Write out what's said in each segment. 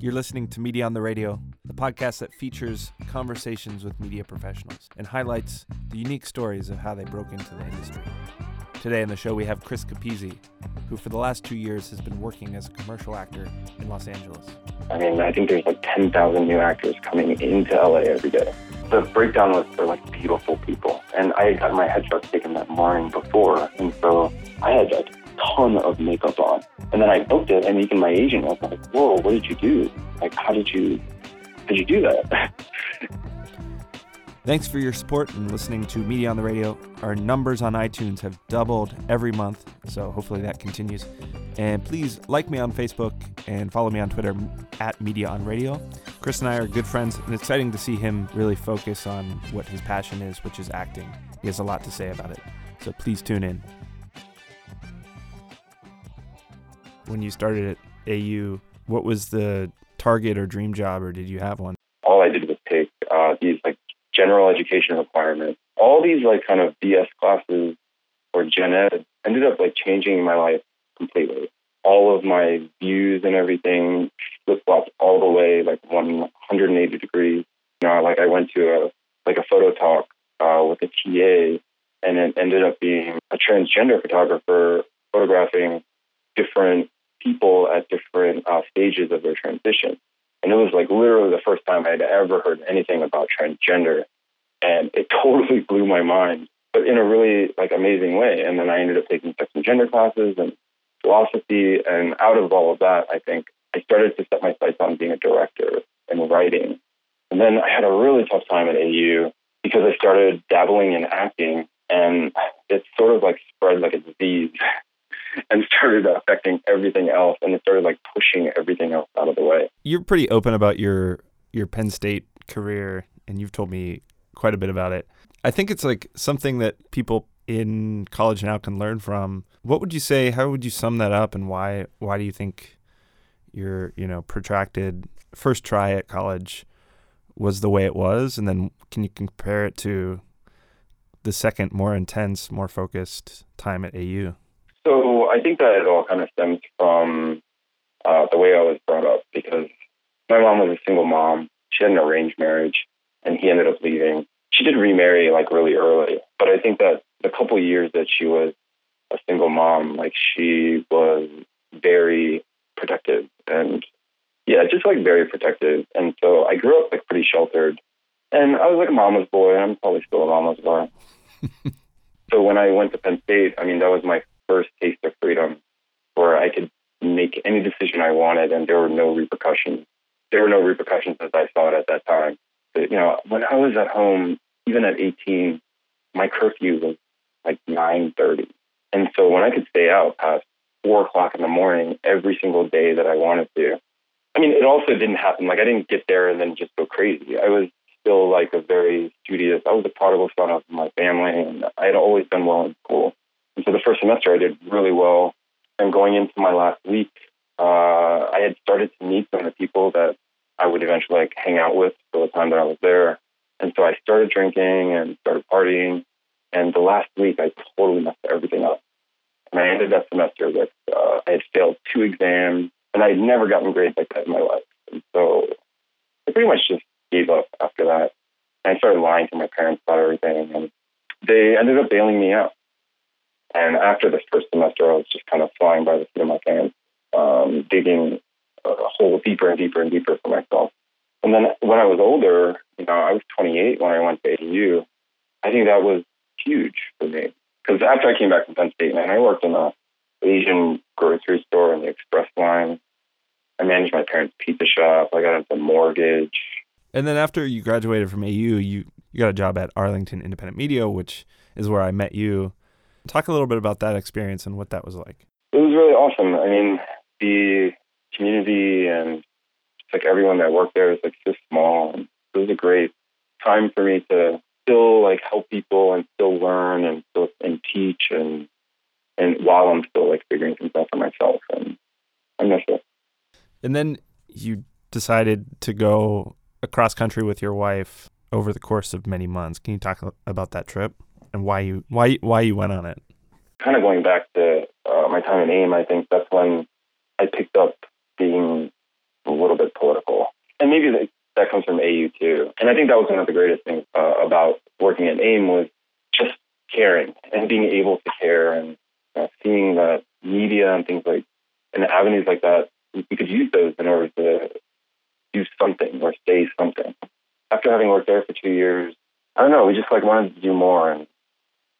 You're listening to Media on the Radio, the podcast that features conversations with media professionals and highlights the unique stories of how they broke into the industry. Today on the show, we have Chris Capizzi, who for the last two years has been working as a commercial actor in Los Angeles. I mean, I think there's like 10,000 new actors coming into LA every day. The breakdown was for like beautiful people. And I had got my headshots taken that morning before. And so I had a ton of makeup on. And then I booked it, and even my agent was like, "Whoa, what did you do? Like, how did you, how did you do that?" Thanks for your support and listening to Media on the Radio. Our numbers on iTunes have doubled every month, so hopefully that continues. And please like me on Facebook and follow me on Twitter at Media on Radio. Chris and I are good friends, and it's exciting to see him really focus on what his passion is, which is acting. He has a lot to say about it, so please tune in. When you started at AU, what was the target or dream job, or did you have one? All I did was take uh, these like general education requirements. All these like kind of BS classes or gen ed ended up like changing my life completely. All of my views and everything flip flopped all the way, like 180 degrees. You know, like I went to a like a photo talk uh, with a TA, and it ended up being a transgender photographer photographing different people at different uh, stages of their transition. And it was like literally the first time I had ever heard anything about transgender. And it totally blew my mind, but in a really like amazing way. And then I ended up taking sex and gender classes and philosophy. And out of all of that, I think I started to set my sights on being a director and writing. And then I had a really tough time at AU because I started dabbling in acting and it sort of like spread like a disease. And started affecting everything else and it started like pushing everything else out of the way. You're pretty open about your your Penn State career and you've told me quite a bit about it. I think it's like something that people in college now can learn from. What would you say how would you sum that up and why why do you think your, you know, protracted first try at college was the way it was and then can you compare it to the second more intense, more focused time at AU? So I think that it all kind of stems from uh, the way I was brought up because my mom was a single mom. She had an arranged marriage, and he ended up leaving. She did remarry like really early, but I think that the couple years that she was a single mom, like she was very protective and yeah, just like very protective. And so I grew up like pretty sheltered, and I was like a mama's boy. I'm probably still a mama's boy. so when I went to Penn State, I mean that was my first taste of freedom where I could make any decision I wanted and there were no repercussions. There were no repercussions as I saw it at that time. But, you know, when I was at home, even at 18, my curfew was like 9.30. And so when I could stay out past 4 o'clock in the morning every single day that I wanted to, I mean, it also didn't happen. Like, I didn't get there and then just go crazy. I was still like a very studious, I was a prodigal son of my family, and I had always done well in school. And so the first semester I did really well. And going into my last week, uh, I had started to meet some of the people that I would eventually like hang out with for the time that I was there. And so I started drinking and started partying. And the last week I totally messed everything up. And I ended that semester with uh, I had failed two exams and I had never gotten grades like that in my life. And so I pretty much just gave up after that. And I started lying to my parents about everything and they ended up bailing me out. And after the first semester, I was just kind of flying by the seat of my pants, um, digging a hole deeper and deeper and deeper for myself. And then when I was older, you know, I was 28 when I went to AU. I think that was huge for me because after I came back from Penn State, man, I worked in a Asian grocery store in the express line. I managed my parents' pizza shop. I got into mortgage. And then after you graduated from AU, you you got a job at Arlington Independent Media, which is where I met you. Talk a little bit about that experience and what that was like. It was really awesome. I mean, the community and like everyone that worked there is like so small. And it was a great time for me to still like help people and still learn and still and teach and and while I'm still like figuring things out for myself and I miss it. And then you decided to go across country with your wife over the course of many months. Can you talk about that trip? And why you why why you went on it. Kind of going back to uh, my time in AIM, I think that's when I picked up being a little bit political. And maybe that, that comes from AU too. And I think that was one of the greatest things uh, about working at AIM was just caring and being able to care and uh, seeing that media and things like and avenues like that, we could use those in order to do something or say something. After having worked there for two years, I don't know, we just like wanted to do more. And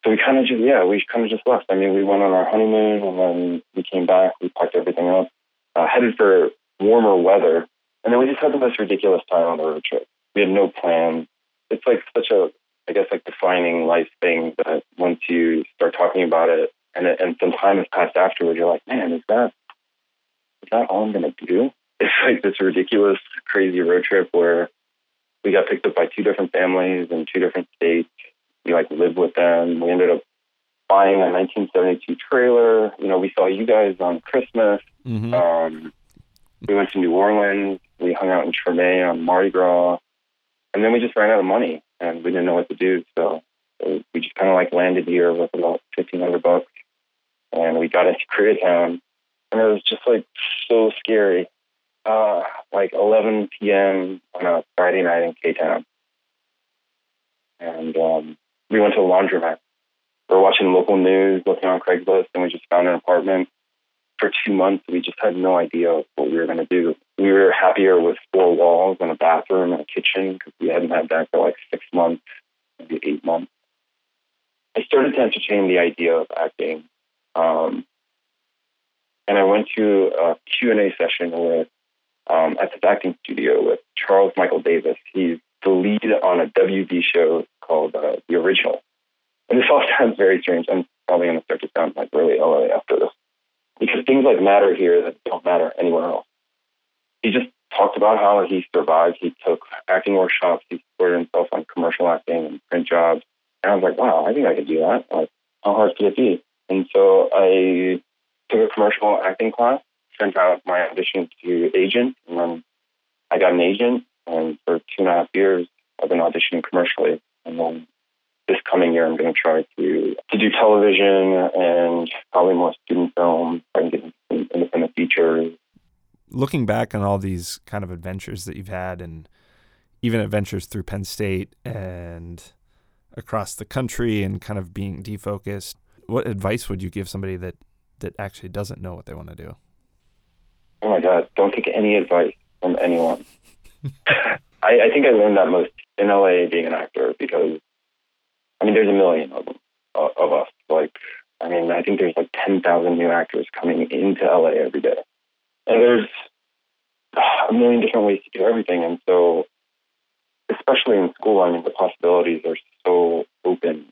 so we kind of just, yeah, we kind of just left. I mean, we went on our honeymoon and then we came back, we packed everything up, uh, headed for warmer weather. And then we just had the most ridiculous time on the road trip. We had no plan. It's like such a, I guess, like defining life thing that once you start talking about it and, and some time has passed afterward, you're like, man, is that, is that all I'm to do? It's like this ridiculous, crazy road trip where we got picked up by two different families in two different states. We like lived with them. We ended up buying a 1972 trailer. You know, we saw you guys on Christmas. Mm-hmm. Um, we went to New Orleans. We hung out in Treme on Mardi Gras, and then we just ran out of money and we didn't know what to do. So, we just kind of like landed here with about 1500 bucks, and we got into Koreatown, and it was just like so scary uh, like 11 p.m. on a Friday night in K Town. And um, we went to a laundromat. We were watching local news, looking on Craigslist, and we just found an apartment. For two months, we just had no idea what we were going to do. We were happier with four walls and a bathroom and a kitchen because we hadn't had that for like six months, maybe eight months. I started to entertain the idea of acting. Um, and I went to a Q&A session with um, at this acting studio with Charles Michael Davis. He's the lead on a WB show called uh, The Original. And this all sounds very strange. I'm probably going to start to sound like really LA after this. Because things like matter here that don't matter anywhere else. He just talked about how he survived. He took acting workshops. He supported himself on commercial acting and print jobs. And I was like, wow, I think I could do that. Like, how hard could it be? And so I took a commercial acting class sent out my audition to agents, and then I got an agent. And for two and a half years, I've been auditioning commercially. And then this coming year, I'm going to try to to do television and probably more student film. I can get independent features. Looking back on all these kind of adventures that you've had, and even adventures through Penn State and across the country, and kind of being defocused, what advice would you give somebody that that actually doesn't know what they want to do? oh my god, don't take any advice from anyone. I, I think I learned that most in LA being an actor because, I mean, there's a million of them uh, of us. Like, I mean, I think there's like ten thousand new actors coming into LA every day, and there's a million different ways to do everything. And so, especially in school, I mean, the possibilities are so open.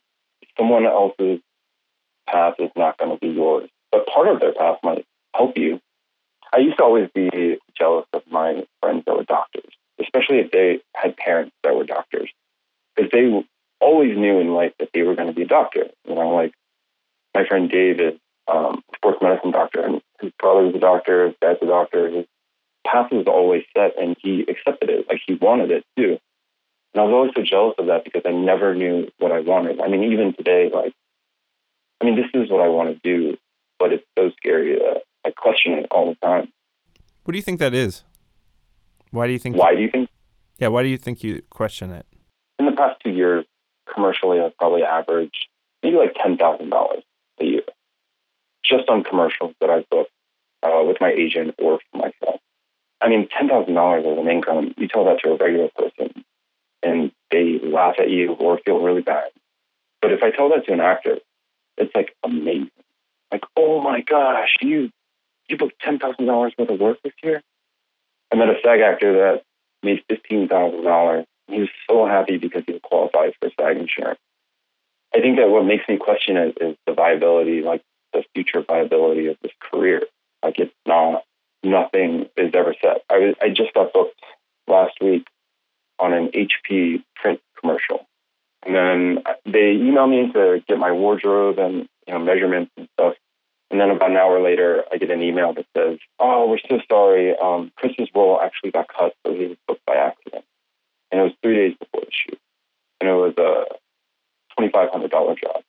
Someone else's path is not going to be yours, but part of their path might help you I used to always be jealous of my friends that were doctors, especially if they had parents that were doctors, because they always knew in life that they were going to be a doctor. You know, like my friend Dave is um, sports medicine doctor, and his brother was a doctor, his dad's a doctor. His path was always set, and he accepted it. Like he wanted it too. And I was always so jealous of that because I never knew what I wanted. I mean, even today, like, I mean, this is what I want to do, but it's so scary that I question it all the time. What do you think that is? Why do you think? Why do you think? Yeah, why do you think you question it? In the past two years, commercially, I've probably averaged maybe like ten thousand dollars a year, just on commercials that I've booked uh, with my agent or for myself. I mean, ten thousand dollars as an income. You tell that to a regular person, and they laugh at you or feel really bad. But if I tell that to an actor, it's like amazing. Like, oh my gosh, you you booked ten thousand dollars worth of work this year. SAG actor that made fifteen thousand dollars. He was so happy because he qualified for SAG insurance. I think that what makes me question it is the viability, like the future viability of this career. Like it's not nothing is ever set. I was I just got booked last week on an HP print commercial. And then uh, they emailed me to get my wardrobe and you know measurements and stuff. And then about an hour later, I get an email that says, "Oh, we're so sorry. Um, Chris's role actually got cut, so he was booked by accident." And it was three days before the shoot, and it was a twenty-five hundred dollar job.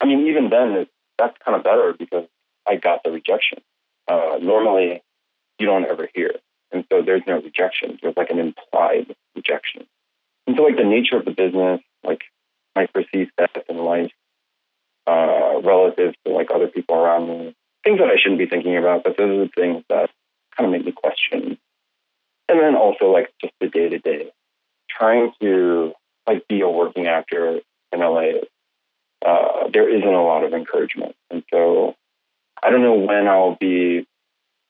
I mean, even then, that's kind of better because I got the rejection. Uh, normally, you don't ever hear, and so there's no rejection. There's like an implied rejection. And so like the nature of the business, like my perceived status in life, uh, relative to like other people around me, things that I shouldn't be thinking about, but those are the things that kind of make me question. And then also like just the day to day, trying to like be a working actor in LA. Uh, there isn't a lot of encouragement, and so I don't know when I'll be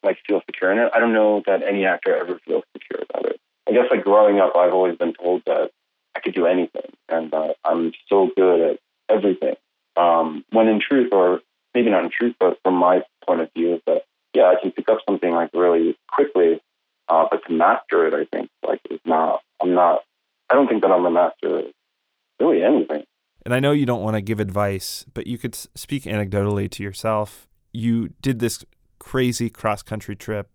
like feel secure in it. I don't know that any actor ever feels secure about it. I guess like growing up, I've always been told that I could do anything and that I'm so good at everything. Um, when in truth, or maybe not in truth, but from my point of view, is that yeah, I can pick up something like really quickly, uh, but to master it, I think like is not. I'm not. I don't think that I'm a master of really anything. And I know you don't want to give advice, but you could speak anecdotally to yourself. You did this crazy cross country trip,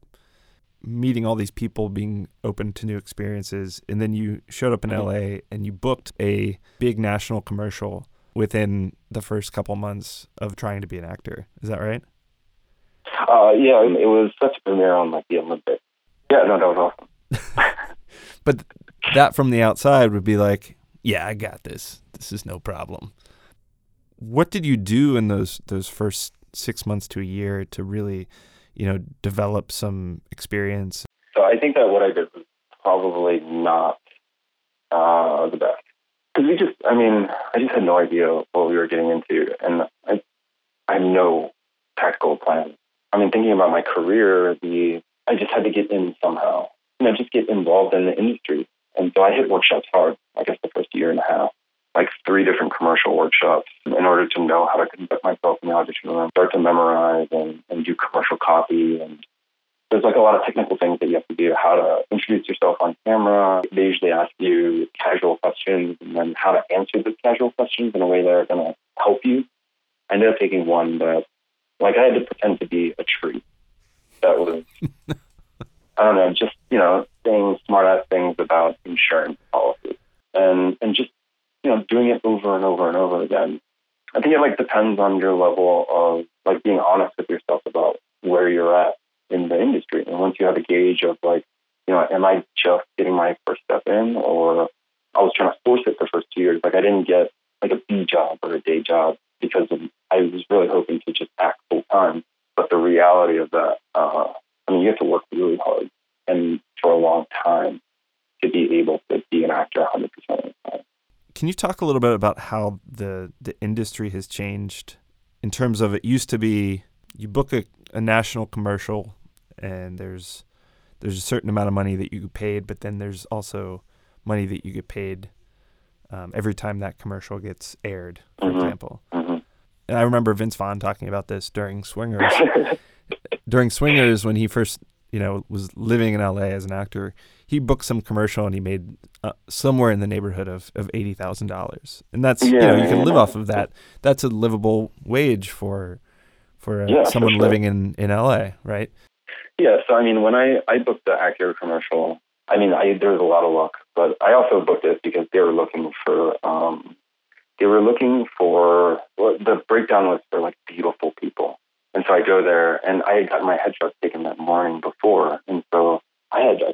meeting all these people, being open to new experiences, and then you showed up in Mhm. LA and you booked a big national commercial within the first couple months of trying to be an actor. Is that right? Uh, yeah, it was such a premiere on like the Olympics. Yeah, no, that was awesome. But that from the outside would be like, yeah, I got this. This is no problem. What did you do in those those first six months to a year to really, you know, develop some experience? So I think that what I did was probably not uh, the best. Because we just, I mean, I just had no idea what we were getting into, and I, I had no tactical plan. I mean, thinking about my career, the I just had to get in somehow, you know, just get involved in the industry. And so I hit workshops hard. I guess the first year and a half, like three different commercial workshops, in order to know how to conduct myself in the audition room, start to memorize and, and do commercial copy and there's like a lot of technical things that you have to do, how to introduce yourself on camera. They usually ask you casual questions and then how to answer those casual questions in a way that are going to help you. I ended up taking one that, like, I had to pretend to be a tree. That was, I don't know, just, you know, saying smart ass things about insurance policies and, and just, you know, doing it over and over and over again. I think it like depends on your level of like being honest with yourself about where you're at in the industry. And once you have a gauge of like, you know, am I just getting my first step in or I was trying to force it the first two years. Like I didn't get like a B job or a day job because of, I was really hoping to just act full time. But the reality of that, uh, I mean, you have to work really hard and for a long time to be able to be an actor 100% of the time. Can you talk a little bit about how the the industry has changed in terms of it used to be you book a, a national commercial and there's there's a certain amount of money that you get paid, but then there's also money that you get paid um, every time that commercial gets aired, for Mhm. example. hmm And I remember Vince Vaughn talking about this during Swingers. during Swingers, when he first, you know, was living in LA as an actor, he booked some commercial and he made uh, somewhere in the neighborhood of, of eighty thousand dollars, and that's you know you can live Yeah. off of that. That's a livable wage for for uh, Yeah, for someone sure. living in in LA, right? Yeah, so I mean, when I I booked the Acura commercial, I mean, I there was a lot of luck, but I also booked it because they were looking for um, they were looking for well, the breakdown was for like beautiful people, and so I go there and I had gotten my headshot taken that morning before, and so I had a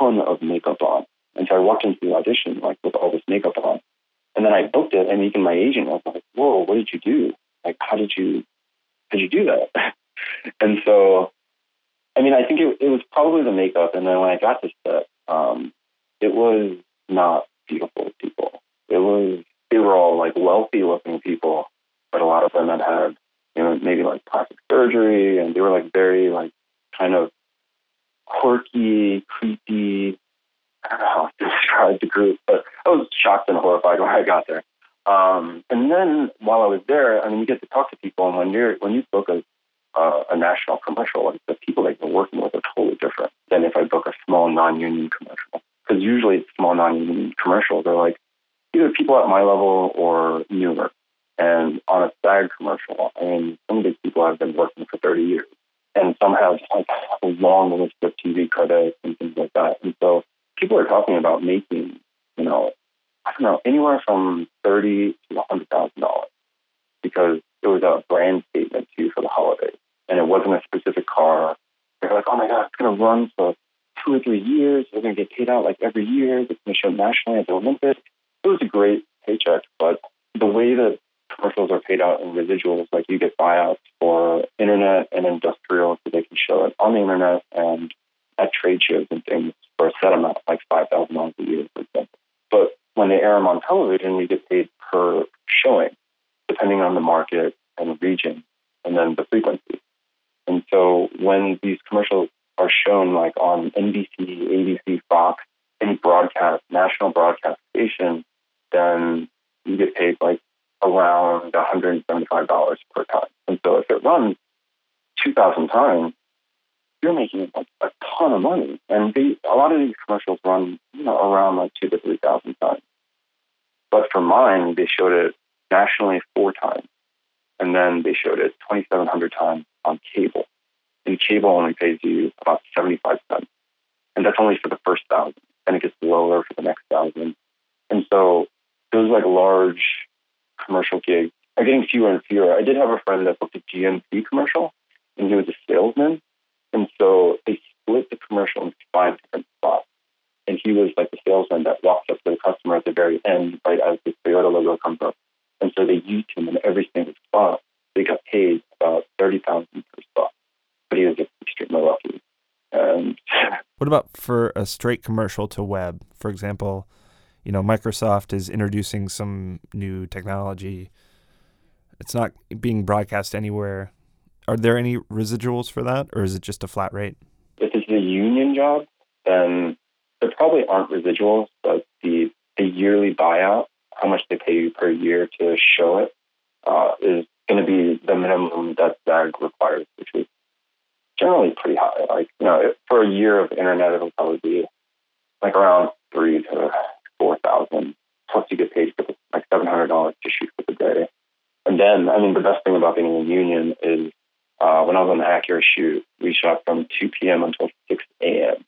ton of makeup on, and so I walked into the audition like with all this makeup on, and then I booked it, and even my agent was like, "Whoa, what did you do? Like, how did you how did you do that?" and so I mean, I think it, it was probably the makeup. And then when I got to set, um, it was not beautiful people. It was, they were all like wealthy looking people, but a lot of them had had, you know, maybe like plastic surgery and they were like very like kind of quirky, creepy. I don't know how to describe the group, but I was shocked and horrified when I got there. Um, and then while I was there, I mean, you get to talk to people, and when you're when you a uh, a national commercial, like the people that you're working with are totally different than if I book a small non-union commercial. Because usually small non-union commercials are like either people at my level or newer. And on a SAG commercial, I mean, some of these people have been working for 30 years, and some have like a long list of TV credits and things like that. And so people are talking about making, you know, I don't know, anywhere from thirty to a hundred thousand dollars because it was a brand statement too for the holidays, and it wasn't a specific car. They're like, oh my god, it's gonna run for two or three years. They're going to get paid out like every year. It's going to show nationally at the Olympics. It was a great paycheck, but the way that commercials are paid out in residuals, like you get buyouts for internet and industrial, so they can show it on the internet and at trade shows and things for a set amount, like five thousand dollars a year, for example. But when they air them on television, you get paid per showing, depending on the market and the region, and then the frequency. And so when these commercials are shown like on NBC, ABC, Fox, any broadcast, national broadcast station, then you get paid like around $175 per time. And so if it runs 2,000 times, you're making like a ton of money. And they, a lot of these commercials run, you know, around like two to 3,000 times. But for mine, they showed it nationally four times. And then they showed it 2,700 times on cable. And cable only pays you about 75 cents. And that's only for the first thousand. And it gets lower for the next thousand. And so those like large commercial gigs are getting fewer and fewer. I did have a friend that booked a GNC commercial and he was a salesman. And so they split the commercial into five different spots. And he was like the salesman that walks up to the customer at the very end, right as the Toyota logo comes up. And so they used him in every single spot. They got paid about thirty thousand per spot, but he was just extremely lucky. And what about for a straight commercial to web? For example, you know, Microsoft is introducing some new technology. It's not being broadcast anywhere. Are there any residuals for that, or is it just a flat rate? If it's a union job, then there probably aren't residuals, but the the yearly buyout, how much they pay you per year to show it, uh, is going to be the minimum that SAG requires, which is generally pretty high. Like you know, for a year of internet, it'll probably be like around three to four thousand. Plus, you get paid for like seven hundred dollars to shoot for the day. And then, I mean, the best thing about being in a union is uh, when I was on the Acura shoot, we shot from 2 p.m. until 6 a.m.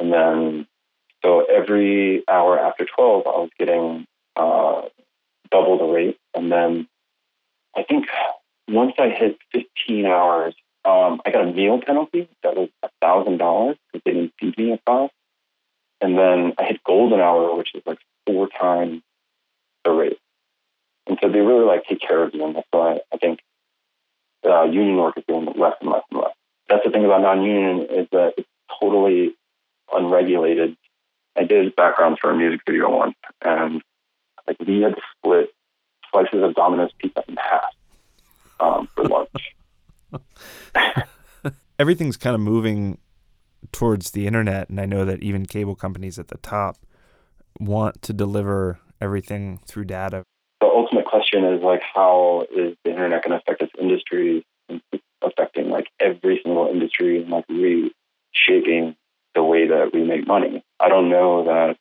And then, so every hour after 12, I was getting uh, double the rate. And then I think once I hit 15 hours, um, I got a meal penalty that was $1,000 because they didn't feed me at five. And then I hit golden hour, which is like four times the rate. And so they really like take care of you. And that's why I think uh, union work is doing less and less and less. That's the thing about non-union is that it's totally unregulated. I did backgrounds for a music video once, and like we had to split slices of Domino's pizza in half um, for lunch. Everything's kind of moving towards the internet, and I know that even cable companies at the top want to deliver everything through data. The ultimate question is like, how is the internet going to affect this industry? It's affecting like every single industry and like reshaping the way that we make money. I don't know that.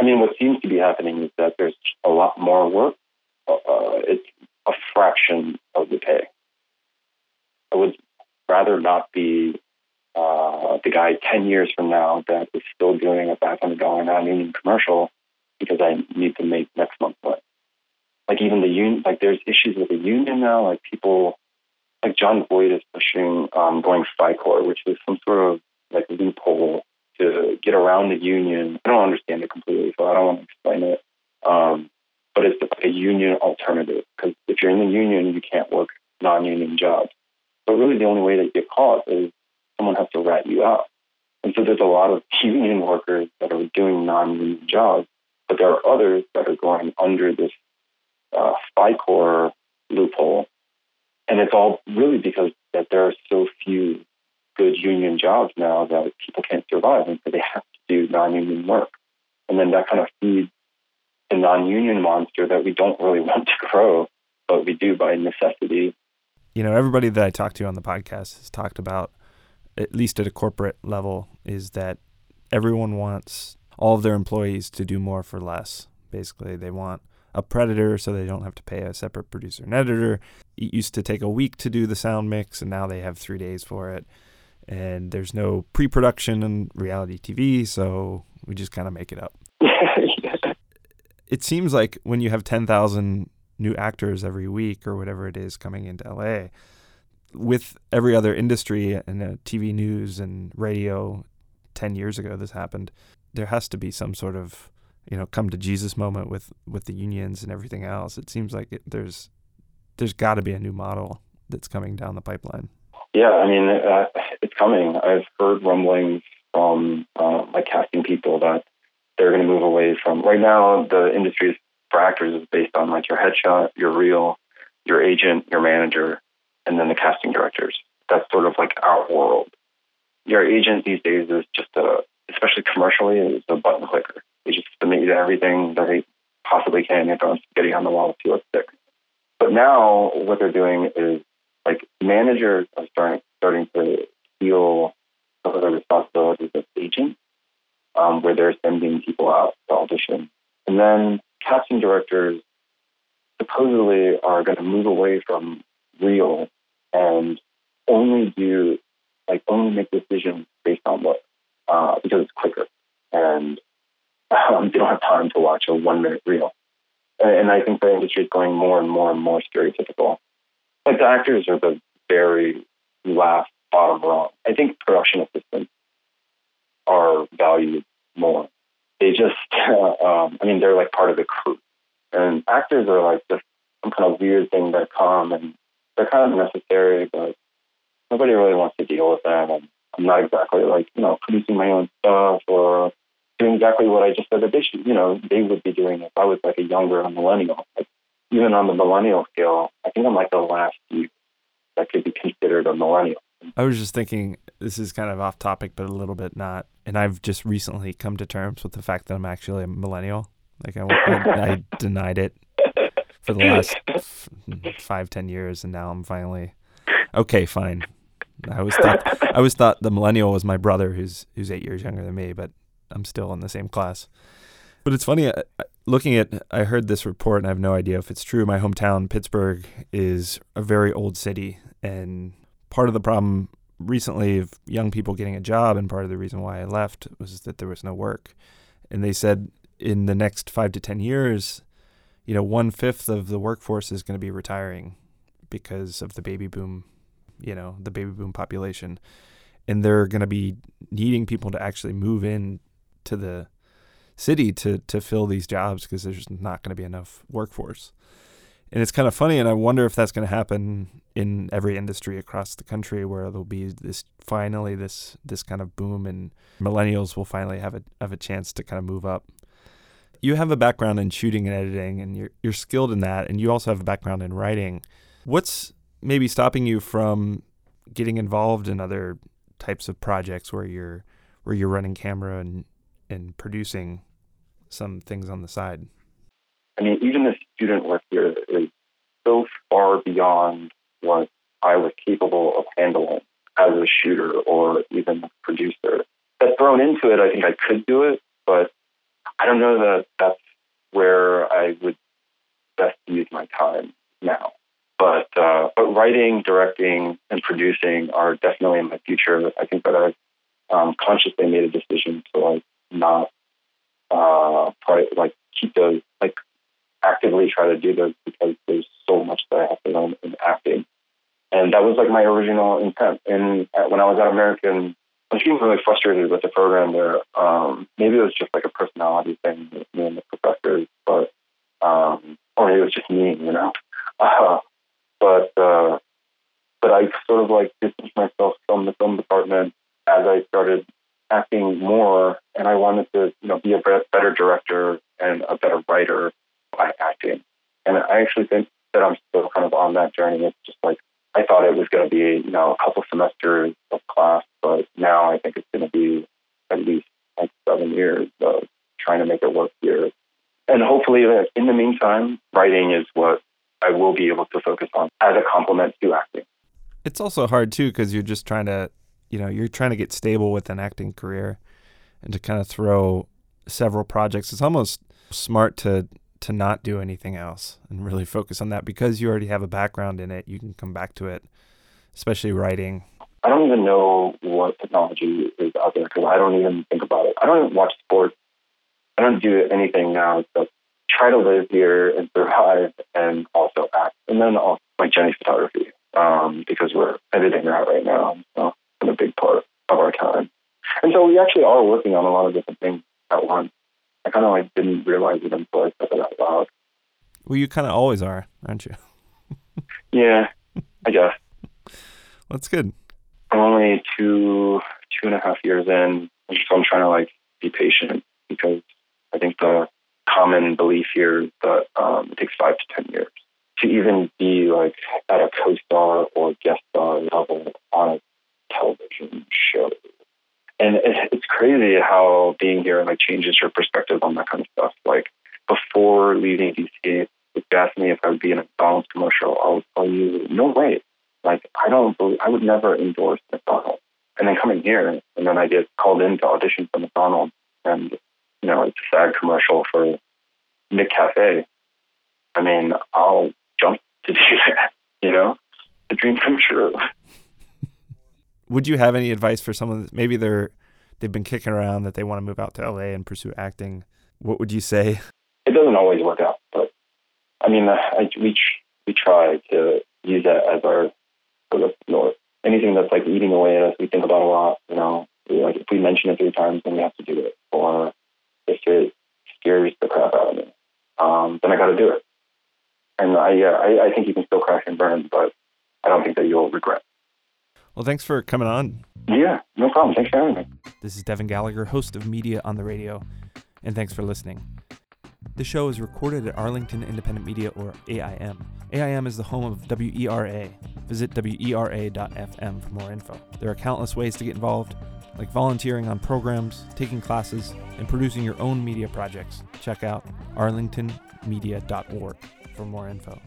I mean, what seems to be happening is that there's a lot more work. Uh, it's a fraction of the pay. I would rather not be uh, the guy 10 years from now that is still doing a $500 non-union commercial because I need to make next month's rent. Like even the union, like there's issues with the union now. Like people, like Jon Voight is pushing um, going Fi-Core, which is some sort of like loophole to get around the union. I don't understand it completely, so I don't want to explain it. Um, but it's a union alternative because if you're in the union, you can't work non-union jobs. But really, the only way that you get caught is someone has to rat you out. And so there's a lot of union workers that are doing non-union jobs, but there are others that are going under this uh, Fi-Core loophole. And it's all really because that there are so few good union jobs now that people can't survive, and so they have to do non-union work. And then that kind of feeds the non-union monster that we don't really want to grow, but we do by necessity. You know, everybody that I talk to on the podcast has talked about at least at a corporate level, is that everyone wants all of their employees to do more for less. Basically, they want a preditor so they don't have to pay a separate producer and editor. It used to take a week to do the sound mix, and now they have three days for it. And there's no pre production in reality TV, so we just kind of make it up. It seems like when you have 10,000 new actors every week or whatever it is coming into LA, with every other industry and uh, TV news and radio 10 years ago this happened. There has to be some sort of, you know, come to Jesus moment with with the unions and everything else. It seems like it, there's there's got to be a new model that's coming down the pipeline. Yeah, I mean, uh, it's coming. I've heard rumblings from uh, like casting people that they're going to move away from. Right now, the industry for actors is based on like your headshot, your reel, your agent, your manager, and then the casting directors. That's sort of like our world. Your agent these days is just a, especially commercially, is a button clicker. They just submit you to everything that they possibly can and throw spaghetti on the wall to see what sticks. But now what they're doing is like managers are starting starting to feel some of the responsibilities of agents, um, where they're sending people out to audition, and then casting directors supposedly are going to move away from reel and only do like only make decisions based on what uh, because it's quicker and um, they don't have time to watch a one minute reel. And, and I think the industry is going more and more and more stereotypical. Like the actors are the very last bottom rung. I think production assistants are valued more. They just, um, I mean, they're like part of the crew. And actors are like just some kind of weird thing that come and they're kind of necessary, but nobody really wants to deal with them. And I'm not exactly like, you know, producing my own stuff or doing exactly what I just said that they should, you know, they would be doing if I was like a younger millennial. Like, even on the millennial scale, I think I'm like the last youth that could be considered a millennial. I was just thinking this is kind of off topic, but a little bit not. And I've just recently come to terms with the fact that I'm actually a millennial. Like I, I, I denied it for the last f- five, ten years, and now I'm finally okay. Fine. I was thought I always thought the millennial was my brother, who's who's eight years younger than me, but I'm still in the same class. But it's funny looking at. I heard this report, and I have no idea if it's true. My hometown, Pittsburgh, is a very old city, and part of the problem recently of young people getting a job, and part of the reason why I left was that there was no work. And they said in the next five to ten years, you know, one fifth of the workforce is going to be retiring because of the baby boom, you know, the baby boom population, and they're going to be needing people to actually move in to the city to to fill these jobs because there's not going to be enough workforce. And it's kind of funny, and I wonder if that's going to happen in every industry across the country, where there'll be this finally this this kind of boom, and millennials will finally have a have a chance to kind of move up. You have a background in shooting and editing, and you're you're skilled in that, and you also have a background in writing. What's maybe stopping you from getting involved in other types of projects where you're where you're running camera and and producing some things on the side? I mean, even the student work here so far beyond what I was capable of handling as a shooter or even a producer. That thrown into it, I think I could do it, but I don't know that that's where I would best use my time now. But uh, but writing, directing, and producing are definitely in my future. I think that I've um, consciously made a decision to like not uh, probably like keep those like actively try to do those because That was like my original intent. And when I was at American, I was getting really frustrated with the program there. Um, maybe it was just like a personality thing with me and the professors, but um, or it was just me, you know. Uh, but uh, but I sort of like distanced myself from the film department as I started acting more, and I wanted to, you know, be a better director and a better writer by acting. And I actually think that I'm still kind of on that journey. It's just like I thought it was going to be, you know, a couple semesters of class, but now I think it's going to be at least like seven years of trying to make it work here. And hopefully, in the meantime, writing is what I will be able to focus on as a complement to acting. It's also hard too because you're just trying to, you know, you're trying to get stable with an acting career, and to kind of throw several projects. It's almost smart to to not do anything else and really focus on that because you already have a background in it. You can come back to it, especially writing. I don't even know what technology is out there because I don't even think about it. I don't even watch sports. I don't do anything now except try to live here and survive and also act. And then also like Jenny photography um, because we're editing that right now. So it's a big part of our time. And so we actually are working on a lot of different things at once. I kind of like didn't realize it until I said it out loud. Well, you kind of always are, aren't you? Yeah, I guess. That's good. I'm only two two and a half years in, so I'm trying to like be patient because I think the common belief here that um, it takes five to ten years to even be like at a co-star or guest star level on a television show. And it's crazy how being here like changes your perspective on that kind of stuff. Like before leaving DC, if you asked me if I would be in a McDonald's commercial, I would tell you, no way. Like I don't, believe, I would never endorse McDonald's. And then coming here, and then I get called in to audition for McDonald's, and you know it's a sad commercial for McCafe. I mean, I'll jump to do that. You know, the dream come true. Would you have any advice for someone that maybe they're they've been kicking around that they want to move out to LA and pursue acting? What would you say? It doesn't always work out, but I mean, uh, I, we we try to use that as our sort of north. Anything that's like eating away at us, we think about a lot. You know, we, like if we mention it three times, then we have to do it. Or it scares the crap out of me, um, then I got to do it. And I, yeah, I, I think you can still crash and burn, but I don't think that you'll regret. Well, thanks for coming on. Yeah, no problem. Thanks for having me. This is Devin Gallagher, host of Media on the Radio, and thanks for listening. The show is recorded at Arlington Independent Media, or AIM. AIM is the home of WERA. Visit WERA.fm for more info. There are countless ways to get involved, like volunteering on programs, taking classes, and producing your own media projects. Check out arlingtonmedia.org for more info.